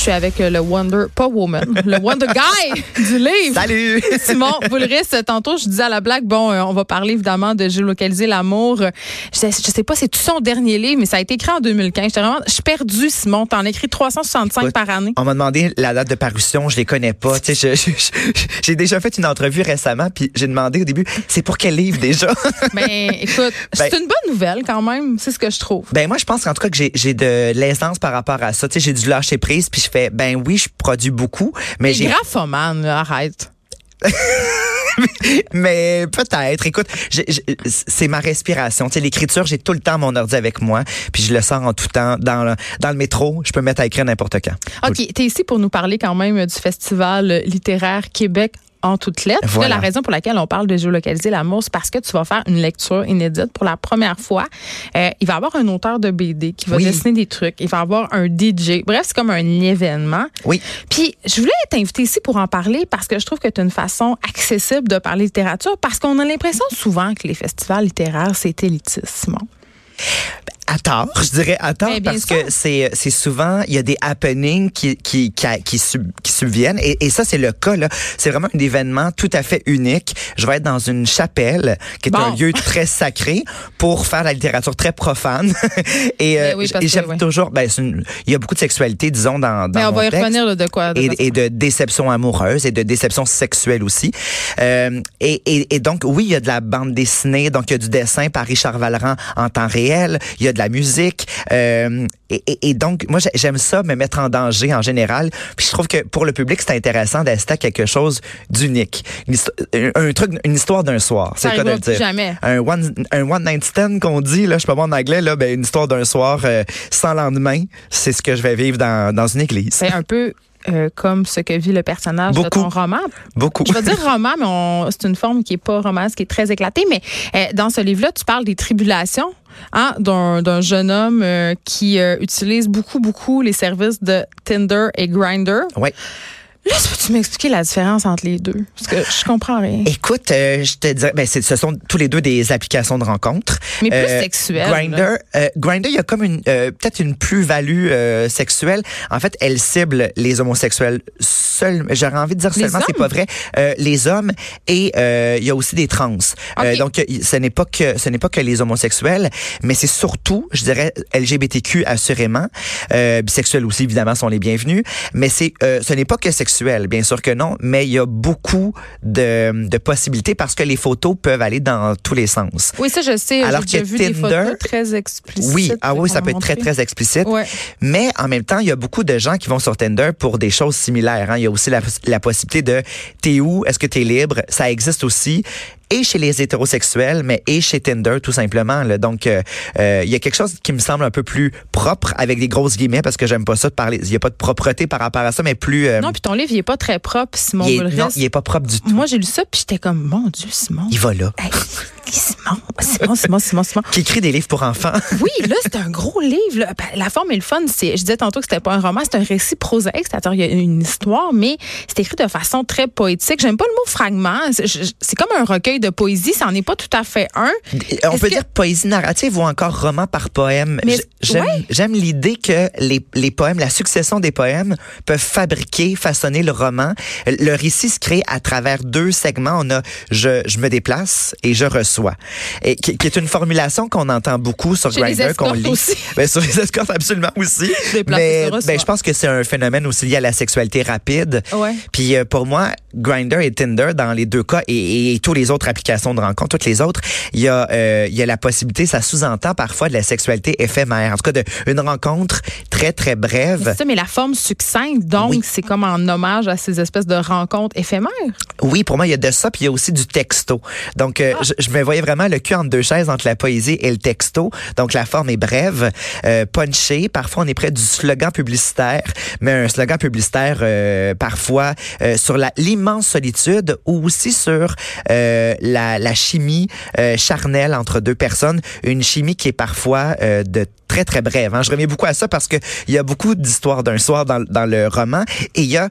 Je suis avec euh, le Wonder, pas Woman, le Wonder Guy du livre. Salut! Simon Boulris, tantôt, je disais à la blague, bon, euh, on va parler évidemment de géolocaliser l'amour. Je sais, je sais pas, c'est tout son dernier livre, mais ça a été écrit en 2015. J'étais vraiment, je suis perdue, Simon. T'en écris 365 Écoute, par année. On m'a demandé la date de parution, je les connais pas. J'ai déjà fait une entrevue récemment, puis j'ai demandé au début, c'est pour quel livre déjà? Ben, écoute, c'est Ben- une bonne nouvelle quand même. C'est ce que je trouve. ben moi, je pense qu'en tout cas que j'ai, j'ai de l'aisance par rapport à ça. Tu sais, j'ai dû lâcher prise, puis je fais, ben oui, je produis beaucoup, mais j'ai, graphomane, là, arrête. mais peut-être. Écoute, c'est ma respiration. Tu sais, l'écriture, j'ai tout le temps mon ordi avec moi, puis je le sors en tout temps dans le, dans le métro. Je peux me mettre à écrire n'importe quand. OK, t'es ici pour nous parler quand même du Festival littéraire Québec en toutes lettres. Là, Voilà. la raison pour laquelle on parle de géolocaliser l'amour, c'est parce que tu vas faire une lecture inédite pour la première fois. Euh, il va y avoir un auteur de BD qui va Oui. dessiner des trucs. Il va y avoir un DJ. Bref, c'est comme un événement. Oui. Puis, je voulais t'inviter ici pour en parler parce que je trouve que tu as une façon accessible de parler littérature parce qu'on a l'impression souvent que les festivals littéraires, c'est élitiste, Simon. À tort, je dirais à tort, bien parce sûr. que c'est c'est souvent il y a des happenings qui qui qui, qui, sub- qui subviennent et, et ça c'est le cas là. C'est vraiment un événement tout à fait unique. Je vais être dans une chapelle qui est Bon. un lieu très sacré pour faire la littérature très profane et, euh, Ben oui, que, j'aime toujours. Ben c'est une- il y a beaucoup de sexualité disons dans dans Mais on mon va y texte revenir là, de quoi. de et, de déception amoureuse et de déception sexuelle aussi. Euh, et, et, et donc, oui, il y a de la bande dessinée, donc il y a du dessin par Richard Valran en temps réel, il y a de la musique. euh, et, et, et donc, moi, j'ai- j'aime ça, me mettre en danger en général. Puis je trouve que pour le public, c'est intéressant d'assister à quelque chose d'unique. Un, truc, une histoire d'un soir. C'est le cas de le dire. jamais. Un one, un one night stand qu'on dit, là, je sais pas en anglais, là, ben, une histoire d'un soir euh, sans lendemain. C'est ce que je vais vivre dans, dans une église. C'est un peu euh, comme ce que vit le personnage de Beaucoup. ton roman. Beaucoup. Je vais dire roman, mais on- c'est une forme qui est pas romance, qui est très éclatée. Mais euh, dans ce livre-là, tu parles des tribulations hein, d'un d'un jeune homme euh, qui euh, utilise beaucoup, beaucoup les services de Tinder et Grindr. Ouais. Là, peux-tu m'expliquer la différence entre les deux? Parce que je comprends rien. Écoute, euh, je te dirais, ben, ce sont tous les deux des applications de rencontres. Mais plus Euh, sexuelles, Grinder, euh, Grindr, il y a comme une euh, peut-être une plus-value euh, sexuelle. En fait, elle cible les homosexuels seuls. J'aurais envie de dire Les seulement, c'est pas vrai. Euh, les hommes et euh, il y a aussi des trans. Euh, Ok. donc, ce n'est pas que ce n'est pas que les homosexuels, mais c'est surtout, je dirais, LGBTQ assurément, euh, bisexuels aussi évidemment sont les bienvenus. Mais c'est euh, ce n'est pas que sexuel, bien sûr que non, mais il y a beaucoup de, de possibilités parce que les photos peuvent aller dans tous les sens. Oui, ça, je sais. Alors que vu des Tinder- photos très explicites. Oui, ah oui, ça peut être très, très explicite. Ouais. Mais en même temps, il y a beaucoup de gens qui vont sur Tinder pour des choses similaires. hein. Il y a aussi la, la possibilité de t'es où, est-ce que t'es libre? Ça existe aussi. Et chez les hétérosexuels, mais et chez Tinder, tout simplement. là. Donc, euh, euh, il y a quelque chose qui me semble un peu plus propre, avec des grosses guillemets, parce que j'aime pas ça de parler. Il y a pas de propreté par rapport à ça, mais plus... euh, Non, puis ton livre, il est pas très propre, Simon il est, Boulris. non, il est pas propre du tout. Moi, j'ai lu ça, puis j'étais comme, mon Dieu, Simon. Il va là. Hey, Simon, Simon, Simon, Simon, Simon. Qui écrit des livres pour enfants. Oui, là, c'est un gros livre. là. Ben, La forme est le fun. C'est, je disais tantôt que c'était pas un roman, c'est un récit prosaïque, c'est-à-dire il y a une histoire, mais c'est écrit de façon très poétique. J'aime pas le mot fragment. C'est comme un recueil de poésie, ça en est pas tout à fait un. On Est-ce peut que- dire poésie narrative ou encore roman par poème. J'aime ouais. l'idée que les, les poèmes, la succession des poèmes peuvent fabriquer, façonner le roman. Le récit se crée à travers deux segments. On a je, je me déplace et je reçois. Et qui, qui est une formulation qu'on entend beaucoup sur Grindr, qu'on lit. aussi. Ben, sur les escortes, absolument aussi. Mais ben, je pense que c'est un phénomène aussi lié à la sexualité rapide. Ouais. Puis euh, pour moi, Grinder et Tinder, dans les deux cas, et, et toutes les autres applications de rencontre, toutes les autres, il y a, euh, il y a la possibilité, ça sous-entend parfois de la sexualité éphémère. En tout cas, de, une rencontre très, très brève. C'est ça, mais la forme succincte, donc Oui. c'est comme en hommage à ces espèces de rencontres éphémères? Oui, pour moi, il y a de ça, puis il y a aussi du texto. Donc, euh, je, je me voyais vraiment le cul entre deux chaises entre la poésie et le texto. Donc, la forme est brève, euh, punchée. Parfois, on est près du slogan publicitaire, mais un slogan publicitaire euh, parfois euh, sur l'immense solitude ou aussi sur euh, la, la chimie euh, charnelle entre deux personnes, une chimie qui est parfois euh, de très très brève. Hein. Je reviens beaucoup à ça parce que il y a beaucoup d'histoires d'un soir dans, dans le roman et il y a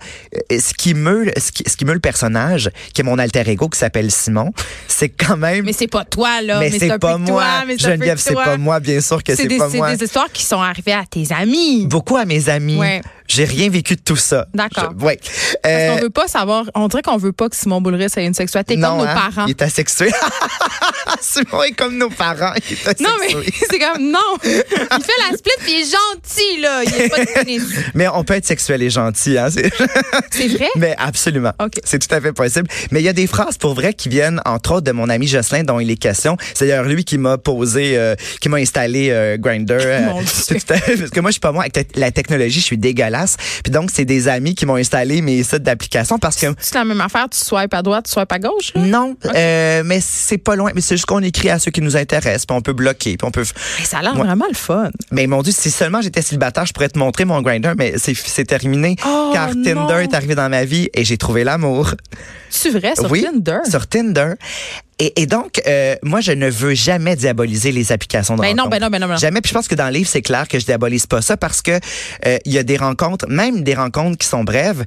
euh, ce qui meut ce qui, ce qui meut le personnage qui est mon alter ego qui s'appelle Simon. C'est quand même Mais c'est pas toi, là. mais c'est c'est pas moi. toi, mais c'est Geneviève, c'est pas moi, bien sûr que c'est pas c'est moi. des histoires qui sont arrivées à tes amis. Beaucoup à mes amis. Ouais. J'ai rien vécu de tout ça. D'accord. Parce Euh, qu'on veut pas savoir. On dirait qu'on veut pas que Simon Boulris ait une sexualité non, comme nos hein, parents. Il est asexué. Simon est comme nos parents. Il est asexué. Non, mais c'est comme, non. Il fait la split puis il est gentil, là. Il est pas de. Mais on peut être sexuel et gentil, hein. c'est- vrai? Mais absolument. C'est tout à fait possible. Mais il y a des phrases pour vrai qui viennent, entre autres, de mon ami Jocelyn, dont il est question. C'est d'ailleurs lui qui m'a posé, euh, qui m'a installé euh, Grinder. Dieu. parce que moi, je suis pas moi avec la technologie, je suis dégueulasse. Puis donc, c'est des amis qui m'ont installé mes sites d'application parce que C'est la même affaire. Tu swipes à droite, tu swipes à gauche, là? non, euh, mais c'est pas loin. Mais c'est juste qu'on écrit à ceux qui nous intéressent, puis on peut bloquer, puis on peut. Hey, ça a l'air Ouais. vraiment le fun. Mais mon Dieu, si seulement j'étais célibataire, je pourrais te montrer mon grinder, mais c'est terminé. Oh, car non. Tinder est arrivé dans ma vie et j'ai trouvé l'amour. C'est vrai, sur oui, Tinder? Sur Tinder. Et, et donc, euh, moi, je ne veux jamais diaboliser les applications de Ben non, rencontres. ben non, ben non, ben non. Jamais. Puis je pense que dans le livre, c'est clair que je diabolise pas ça parce que euh, il y a des rencontres, même des rencontres qui sont brèves.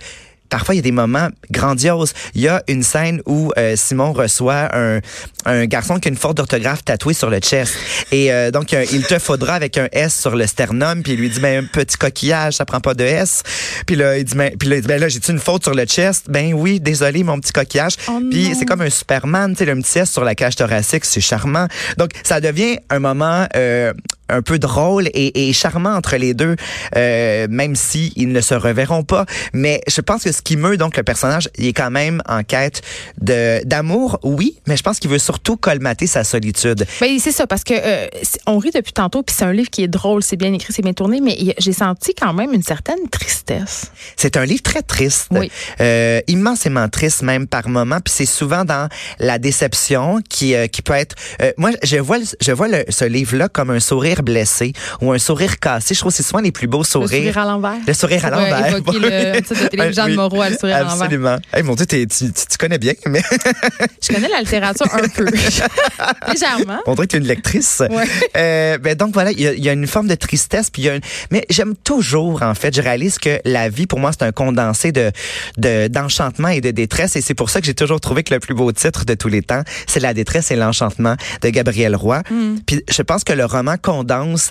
Parfois, il y a des moments grandioses. Il y a une scène où euh, Simon reçoit un, un garçon qui a une faute d'orthographe tatouée sur le chest. Et euh, donc, il te faudra avec un S sur le sternum. Puis il lui dit, ben, un petit coquillage, ça prend pas de S. Puis là, il dit, ben, puis là, il dit, ben là, j'ai-tu une faute sur le chest? Ben oui, désolé, mon petit coquillage. Oh puis c'est comme un Superman, tu sais, le petit S sur la cage thoracique, c'est charmant. Donc, ça devient un moment euh, un peu drôle et, et charmant entre les deux, euh, même si ils ne se reverront pas. Mais je pense que ce qui meut donc le personnage, il est quand même en quête de d'amour, oui, mais je pense qu'il veut surtout colmater sa solitude. Ben, c'est ça, parce que euh, on rit depuis tantôt, puis c'est un livre qui est drôle, c'est bien écrit, c'est bien tourné, mais j'ai senti quand même une certaine tristesse. C'est un livre très triste, Oui. euh, immensément triste même par moment. Puis c'est souvent dans la déception qui qui peut être. moi, je vois je vois le- ce livre-là comme un sourire blessé ou un sourire cassé. Je trouve que c'est souvent les plus beaux Le sourires. sourire à l'envers. Le sourire à l'envers. évoquer le de Jeanne Oui, Moreau, le sourire à l'envers. Absolument. Hey, mon Dieu, tu, tu, tu connais bien, mais Je connais la littérature un peu. Légèrement. on dirait que tu es une lectrice. Ouais. Euh, ben donc voilà, il y, a- il y a une forme de tristesse, puis il y a une... mais j'aime toujours en fait. Je réalise que la vie pour moi c'est un condensé de de- d'enchantement et de détresse, et c'est pour ça que j'ai toujours trouvé que le plus beau titre de tous les temps, c'est La détresse et l'enchantement de Gabriel Roy. Puis je pense que le roman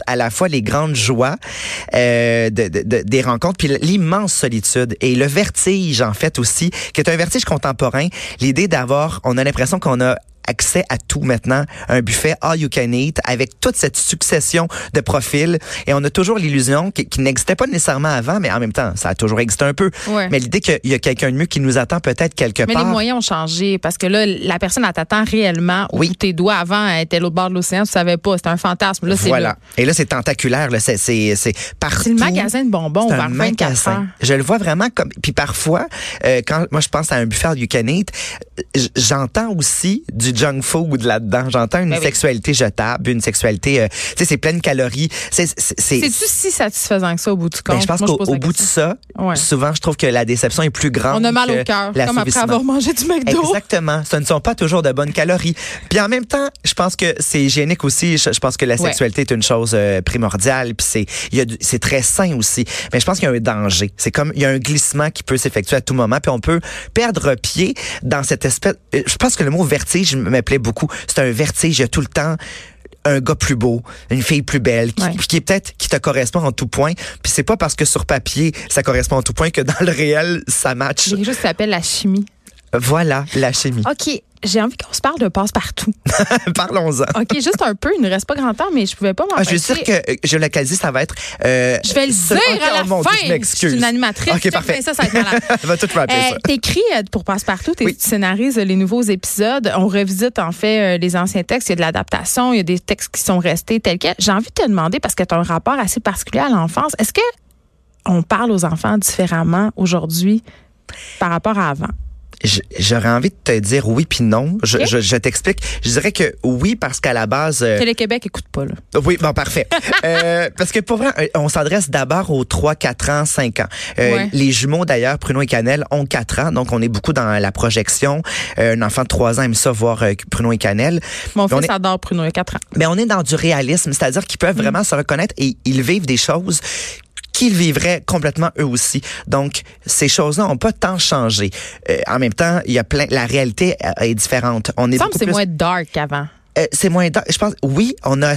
à la fois les grandes joies euh, de, de- de- des rencontres, puis l'immense solitude et le vertige en fait aussi, qui est un vertige contemporain. L'idée d'avoir, on a l'impression qu'on a accès à tout maintenant, un buffet all you can eat avec toute cette succession de profils et on a toujours l'illusion qui, qui n'existait pas nécessairement avant mais en même temps ça a toujours existé un peu Ouais. mais l'idée qu'il y a quelqu'un de mieux qui nous attend peut-être quelque Mais part les moyens ont changé parce que là, la personne, t'attend réellement au Oui. bout de tes doigts. Avant, elle était l'autre bord de l'océan, tu savais pas. C'était un fantasme. Là, c'est voilà là. et là c'est tentaculaire là c'est c'est partout C'est le magasin de bonbons un 24 magasin. heures. Je le vois vraiment comme. Puis parfois, euh, quand moi je pense à un buffet all you can eat, j'entends aussi du junk food là-dedans. J'entends une Ben oui. sexualité jetable, une sexualité, euh, tu sais, c'est plein de calories. C'est, si satisfaisant que ça au bout du compte? ben, je pense qu'au bout de ça, Ouais. souvent, je trouve que la déception est plus grande. On a mal au cœur, comme après avoir mangé du McDo. Exactement. Ce ne sont pas toujours de bonnes calories. Puis en même temps, je pense que c'est hygiénique aussi. Je, je pense que la Ouais. sexualité est une chose euh, primordiale. Puis c'est, du- c'est très sain aussi. Mais je pense qu'il y a un danger. C'est comme il y a un glissement qui peut s'effectuer à tout moment. Puis on peut perdre pied dans cette espèce. euh, Je pense que le mot vertige me plaît beaucoup. C'est un vertige. Il y a tout le temps un gars plus beau, une fille plus belle, qui, Ouais. qui est peut-être qui te correspond en tout point. Puis c'est pas parce que sur papier ça correspond en tout point que dans le réel ça match. Il y a quelque chose qui s'appelle la chimie. Voilà la chimie. OK. J'ai envie qu'on se parle de passe-partout. Parlons-en. OK, juste un peu. Il ne reste pas grand temps, mais je pouvais pas Ah, je veux dire que je localise, ça va être. euh, Je vais le dire à la oh fin. Je je suis une animatrice. Ok, parfait. Ça, ça va être malade. va tout Euh, ça. T'écris euh, pour Passe-Partout, tu scénarises les nouveaux épisodes. On revisite en fait euh, les anciens textes. Il y a de l'adaptation, il y a des textes qui sont restés tels quels. J'ai envie de te demander, parce que tu as un rapport assez particulier à l'enfance, est-ce que on parle aux enfants différemment aujourd'hui par rapport à avant? J'aurais envie de te dire oui puis non. Je, je, je t'explique. Je dirais que oui parce qu'à la base. euh, Télé-Québec, écoute pas, là. oui, bon, parfait. Euh, parce que pour vrai, euh, on s'adresse d'abord aux 3, 4 ans, 5 ans. Euh, Ouais. Les jumeaux, d'ailleurs, Pruno et Canel, ont 4 ans, donc on est beaucoup dans la projection. Euh, un enfant de 3 ans aime ça voir Pruno et Canel. Mon fils est- adore Pruno, a 4 ans. Mais on est dans du réalisme, c'est-à-dire qu'ils peuvent vraiment se reconnaître et ils vivent des choses qu'ils vivraient complètement eux aussi. Donc, ces choses-là n'ont pas tant changé. Euh, en même temps, il y a plein, la réalité euh, est différente. On est semble c'est plus- moins dark qu'avant. euh, c'est moins dark. Je pense, oui, on a.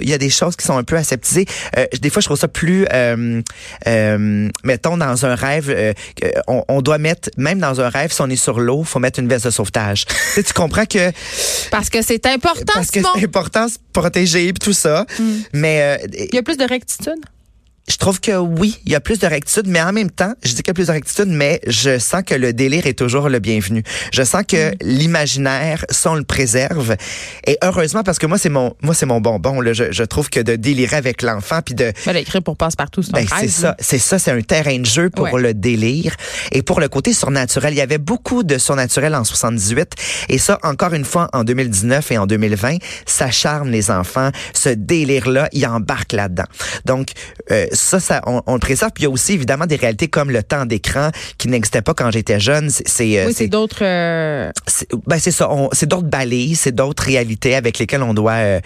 Il y a des choses qui sont un peu aseptisées. Euh, des fois, je trouve ça plus, euh, euh, mettons, dans un rêve, euh, on, on doit mettre, même dans un rêve, si on est sur l'eau, faut mettre une veste de sauvetage. tu, sais, tu comprends que Parce que c'est important, parce que c'est important, se protéger et tout ça. Mais euh, Il y a plus de rectitude? Je trouve que oui, il y a plus de rectitude, mais en même temps, je dis qu'il y a plus de rectitude, mais je sens que le délire est toujours le bienvenu. Je sens que l'imaginaire, ça, on le préserve. Et heureusement, parce que moi, c'est mon, moi, c'est mon bonbon, là. Je, je trouve que de délirer avec l'enfant puis de, Ben, écrit pour passe-partout, c'est ben, c'est ça, c'est ça, c'est un terrain de jeu pour Ouais. le délire. Et pour le côté surnaturel, il y avait beaucoup de surnaturel en 78. Et ça, encore une fois, en 2019 et en 2020, ça charme les enfants. Ce délire-là, il embarque là-dedans. Donc, euh, ça, ça on, on le préserve. Puis il y a aussi, évidemment, des réalités comme le temps d'écran qui n'existait pas quand j'étais jeune. C'est, euh, Oui, c'est d'autres. euh, c'est- ben c'est ça. c'est d'autres balises, c'est d'autres réalités avec lesquelles on doit. euh,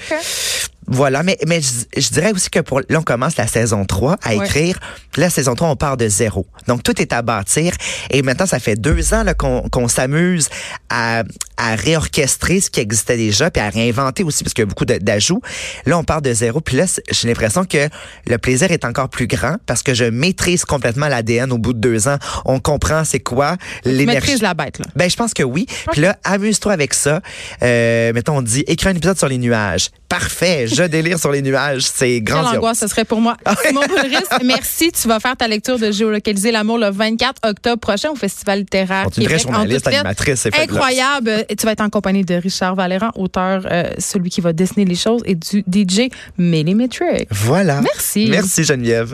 Voilà, mais, mais je, je dirais aussi que pour là, on commence la saison 3 à Ouais. écrire. Puis la saison 3, on part de zéro. Donc, tout est à bâtir. Et maintenant, ça fait deux ans là, qu'on qu'on s'amuse à, à réorchestrer ce qui existait déjà, puis à réinventer aussi, parce qu'il y a beaucoup d'ajouts. Là, on part de zéro. Puis là, j'ai l'impression que le plaisir est encore plus grand parce que je maîtrise complètement l'ADN au bout de deux ans. On comprend c'est quoi l'énergie. maîtrises la bête, là. Ben, je pense que oui. Puis là, amuse-toi avec ça. Euh, mettons, on dit, écris un épisode sur les nuages. Parfait. Je délire sur les nuages. C'est Quelle grandiose. angoisse ce serait pour moi. Simon Boulris, merci. Tu vas faire ta lecture de Géolocaliser l'amour le 24 octobre prochain au Festival littéraire On est une vraie Québec. en toute animatrice. Incroyable. Et tu vas être en compagnie de Richard Valéran, auteur, euh, celui qui va dessiner les choses, et du DJ Millimetric. Voilà. Merci. Merci, Geneviève.